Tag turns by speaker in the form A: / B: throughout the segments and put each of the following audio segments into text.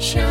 A: Shine.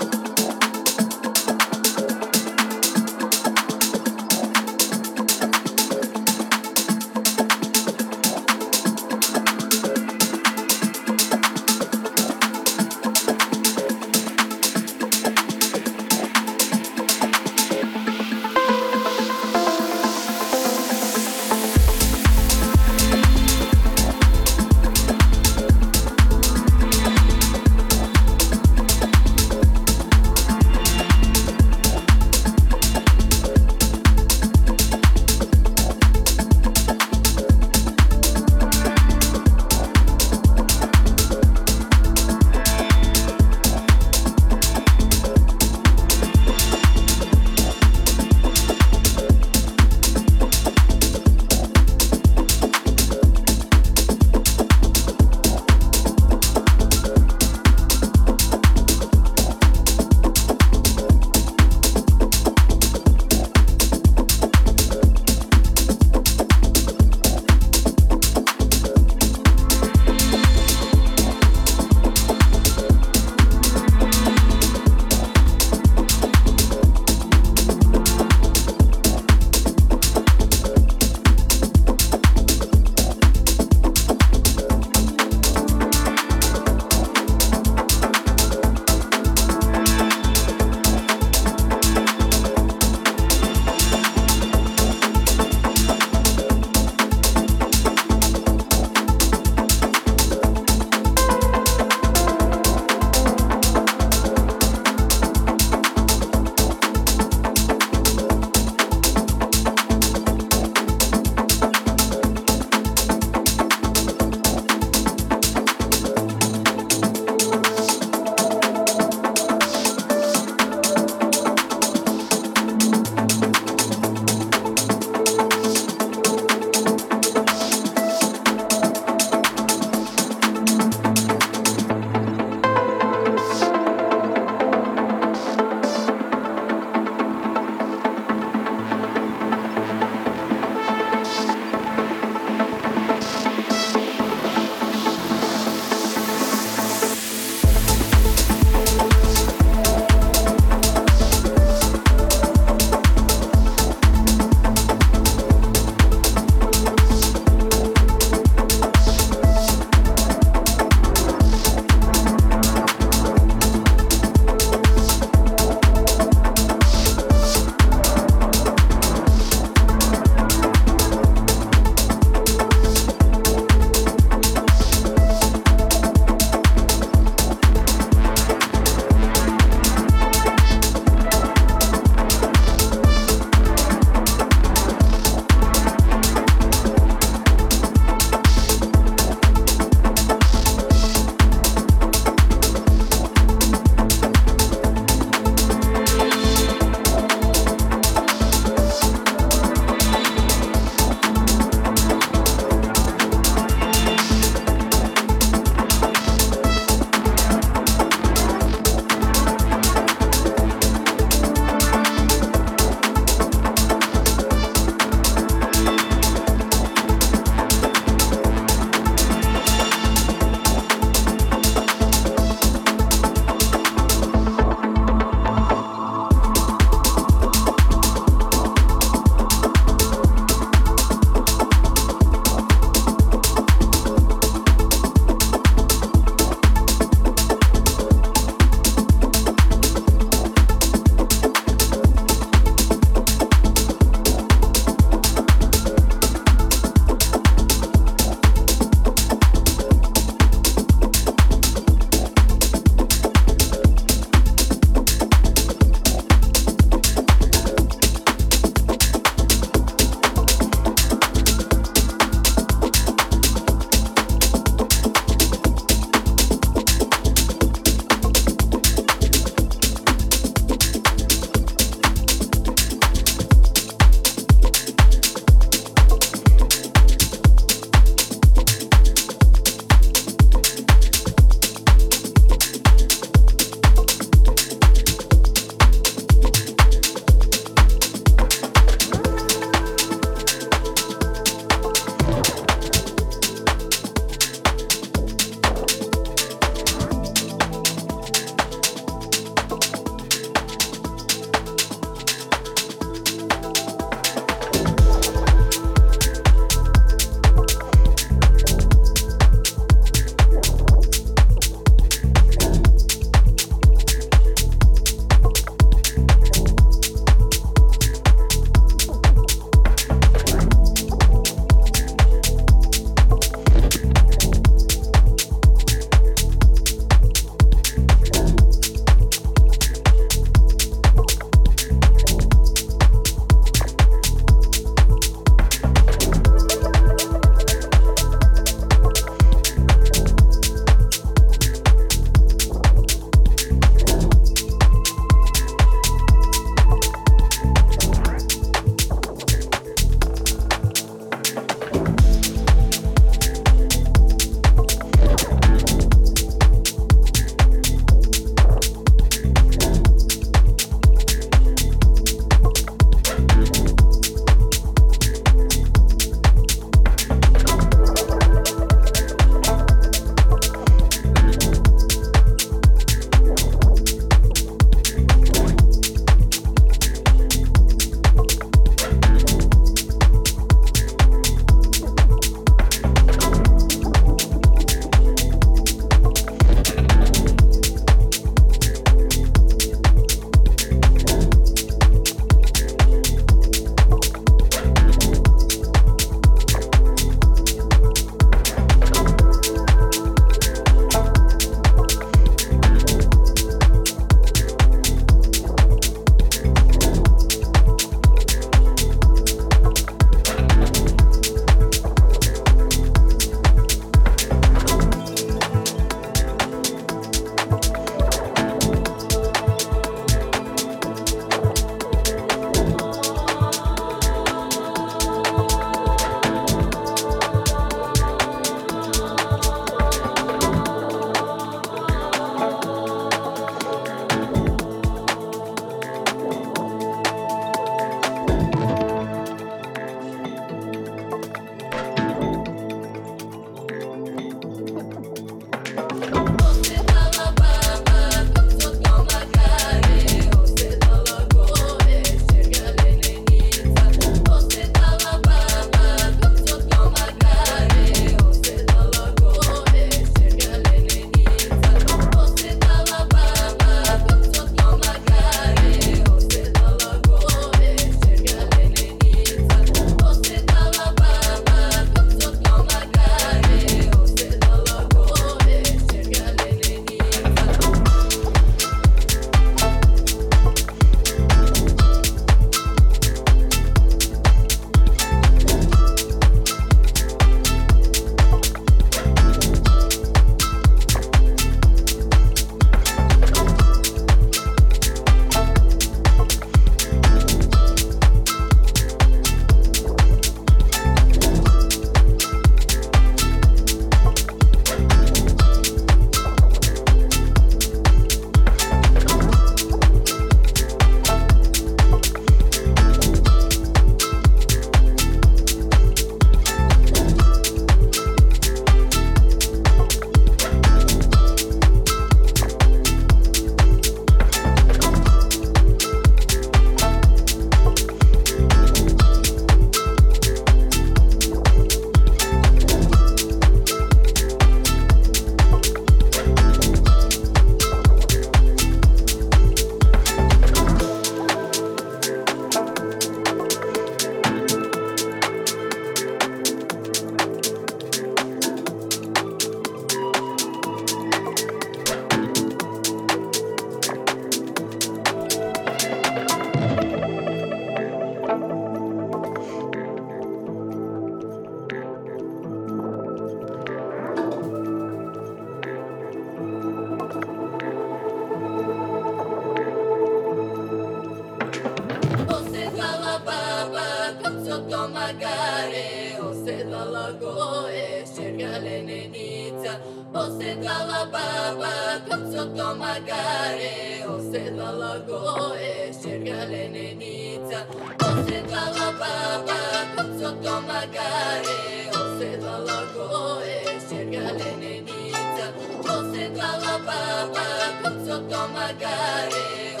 A: Osedlala baba, kod sotto magare Osedlala goe, šergalenenica Osedlala baba, kod sotto magare